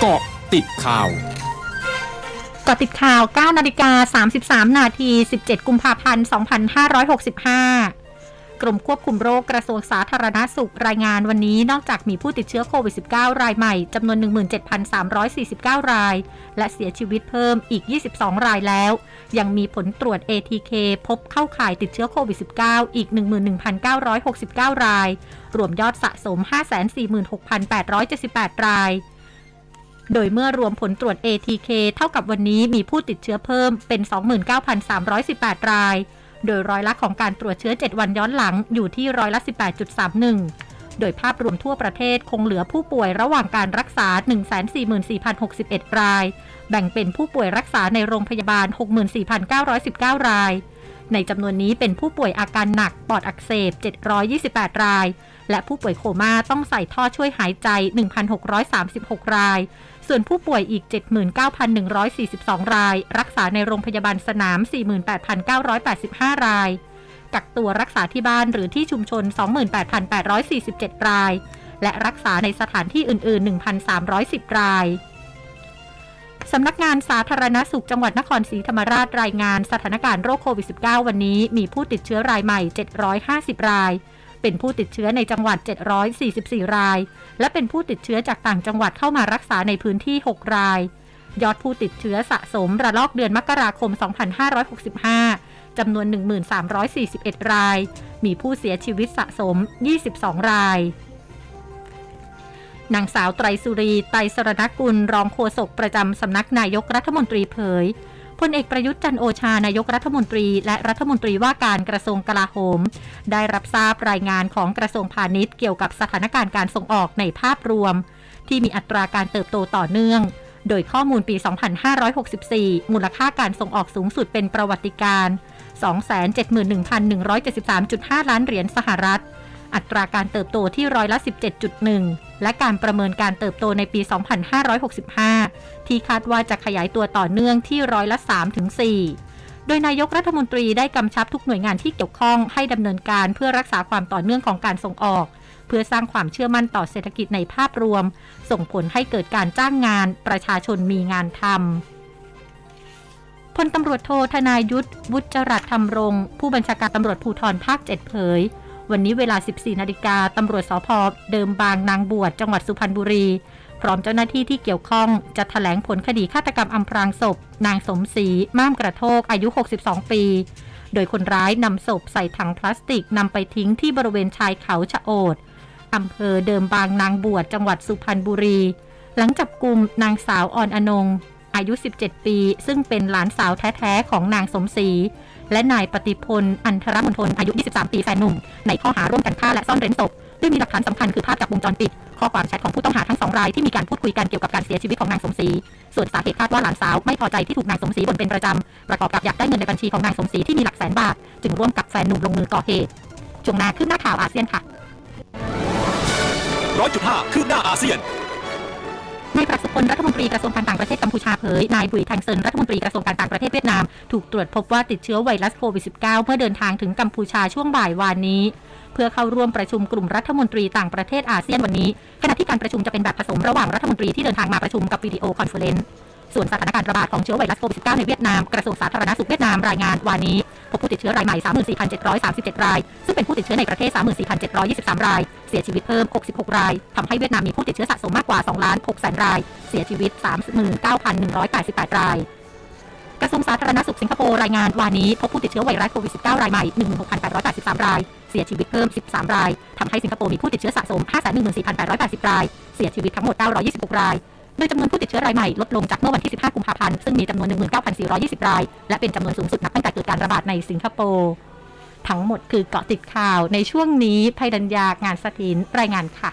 เกาะติดข่าวกาะติดข่าว 9 นาฬิกา 33 นาที 17 กุมภาพันธ์ 2565 กรมควบคุมโรคกระทรวงสาธารณาสุขรายงานวันนี้นอกจากมีผู้ติดเชื้อโควิด -19 รายใหม่จำนวน 17,349 ราย และเสียชีวิตเพิ่มอีก 22 รายแล้ว ยังมีผลตรวจ ATK พบเข้าข่ายติดเชื้อโควิด -19 อีก 11,969 ราย รวมยอดสะสม 546,878 ราย โดยเมื่อรวมผลตรวจ ATK เท่ากับวันนี้มีผู้ติดเชื้อเพิ่มเป็น 29,318 ราย โดยร้อยละของการตรวจเชื้อ 7 วันย้อนหลังอยู่ที่ร้อยละ 18.31 โดยภาพรวมทั่วประเทศคงเหลือผู้ป่วยระหว่างการรักษา 144,061 ราย แบ่งเป็นผู้ป่วยรักษาในโรงพยาบาล 64,919 ราย ในจำนวนนี้เป็นผู้ป่วยอาการหนักปอดอักเสบ 728 ราย และผู้ป่วยโคม่าต้องใส่ท่อช่วยหายใจ 1,636 ราย ส่วนผู้ป่วยอีก 79,142 ราย รักษาในโรงพยาบาลสนาม 48,985 ราย กักตัวรักษาที่บ้านหรือที่ชุมชน 28,847 ราย และรักษาในสถานที่อื่น ๆ 1,310 ราย สำนักงานสาธารณสุขจังหวัดนครศรีธรรมราชรายงานสถานการณ์โรคโควิด -19 วันนี้มีผู้ติดเชื้อรายใหม่ 750 ราย เป็นผู้ติดเชื้อในจังหวัด 744 ราย และเป็นผู้ติดเชื้อจากต่างจังหวัดเข้ามารักษาในพื้นที่ 6 ราย ยอดผู้ติดเชื้อสะสมระลอกเดือนมกราคม 2565 จำนวน 1341 ราย มีผู้เสียชีวิตสะสม 22 ราย นางสาวไตรสุรี ไตรสรณกุล รองโฆษกประจำสำนักนายกรัฐมนตรีเผยพลเอกประยุทธ์จันโอชานายกรัฐมนตรี และรัฐมนตรีว่าการกระทรวงกลาโหม ได้รับทราบรายงานของกระทรวงพาณิชย์เกี่ยวกับสถานการณ์การส่งออกในภาพรวม ที่มีอัตราการเติบโตต่อเนื่อง โดยข้อมูลปี 2564 มูลค่าการส่งออกสูงสุดเป็นประวัติการ 271,173.5 ล้านเหรียญสหรัฐ อัตราการเติบโตที่ร้อยละ 17.1 และการประเมินการเติบโตในปี 2565 ที่คาดว่าจะขยายตัวต่อเนื่องที่ร้อยละ 3-4 โดยนายกรัฐมนตรีได้กำชับทุกหน่วยงานที่เกี่ยวข้องให้ดำเนินการเพื่อรักษาความต่อเนื่องของการส่งออก เพื่อสร้างความเชื่อมั่นต่อเศรษฐกิจในภาพรวม ส่งผลให้เกิดการจ้างงาน ประชาชนมีงานทำพลตำรวจโททนายยุทธวุฒิจรัสธรรมรงผู้บัญชาการตำรวจภูธรภาคเจ็ดเผย วันนี้เวลา 14 นาฬิกาตำรวจสพเดิมบางนางบวชจังหวัดสุพรรณบุรี พร้อมเจ้าหน้าที่ที่เกี่ยวข้องจะถแถลงผลคดีฆาตกรรมอำพรางศพ นางสมศรีม่ามกระโทกอายุ 62 ปี โดยคนร้ายนำศพใส่ถังพลาสติกนำไปทิ้งที่บริเวณชายเขาชะโอดอำเภอเดิมบางนางบวชจังหวัดสุพรรณบุรี หลังจับกลุ่มนางสาวอ่อนอนง อายุ 17 ปี ซึ่งเป็นหลานสาวแท้ๆ ของนางสมศรี และนายปฏิพล อันทรมณฑลอายุ 23 ปีแฟนหนุ่ม ในข้อหาร่วมกันฆ่าและซ่อนเร้นศพด้วยมีหลักฐานสำคัญคือภาพจากวงจรปิด ข้อความแชทของผู้ต้องหาทั้งสองรายที่มีการพูดคุยกันเกี่ยวกับการเสียชีวิตของนางสมศรี ส่วนสาเหตุคาดว่าหลานสาวไม่พอใจที่ถูกนางสมศรีบ่นเป็นประจำ ประกอบกับอยากได้เงินในบัญชีของนางสมศรีที่มีหลักแสนบาท จึงร่วมกับแฟนหนุ่มลงมือก่อเหตุช่วงหน้าขึ้นหน้าข่าวอาเซียนค่ะร้อยจุดห้าขึ้นหน้าอาเซียน นายปรัก สุคนรัฐมนตรีกระทรวงการต่างประเทศกัมพูชาเผย นายบุยทังเซินรัฐมนตรีกระทรวงการต่างประเทศเวียดนาม ถูกตรวจพบว่าติดเชื้อไวรัสโควิด -19 เมื่อเดินทางถึงกัมพูชาช่วงบ่ายวานนี้ เพื่อเข้าร่วมประชุมกลุ่มรัฐมนตรีต่างประเทศอาเซียนวันนี้ ขณะที่การประชุมจะเป็นแบบผสมระหว่างรัฐมนตรีที่เดินทางมาประชุมกับ video conference ส่วนสถานการณ์ระบาดของเชื้อไวรัสโควิด -19 ในเวียดนาม กระทรวงสาธารณสุขเวียดนามรายงานวานนี้ พบผู้ติดเชื้อรายใหม่ 34,737 ราย ซึ่งเป็นผู้ติดเชื้อในประเทศ 34,723 ราย เสียชีวิตเพิ่ม 66 ราย ทำให้เวียดนามมีผู้ติดเชื้อสะสมมากกว่า 2 ล้าน6แสนราย เสียชีวิต 39,188 รายกระทรวงสาธารณสุขสิงคโปร์รายงานวานนี้พบผู้ติดเชื้อไวรัสโควิด -19 รายใหม่ 16,883 ราย เสียชีวิตเพิ่ม 13 ราย ทำให้สิงคโปร์มีผู้ติดเชื้อสะสม 514,880 ราย เสียชีวิตทั้งหมด 926 ราย โดยจำนวนผู้ติดเชื้อรายใหม่ลดลงจากเมื่อวันที่ 15 กุมภาพันธ์ ซึ่งมีจำนวน 19,420 ราย และเป็นจำนวนสูงสุดนับตั้งแต่เกิดการระบาดในสิงคโปร์ ทั้งหมดคือเกาะติดข่าวในช่วงนี้ภัยดัญญางานสถินรายงานค่ะ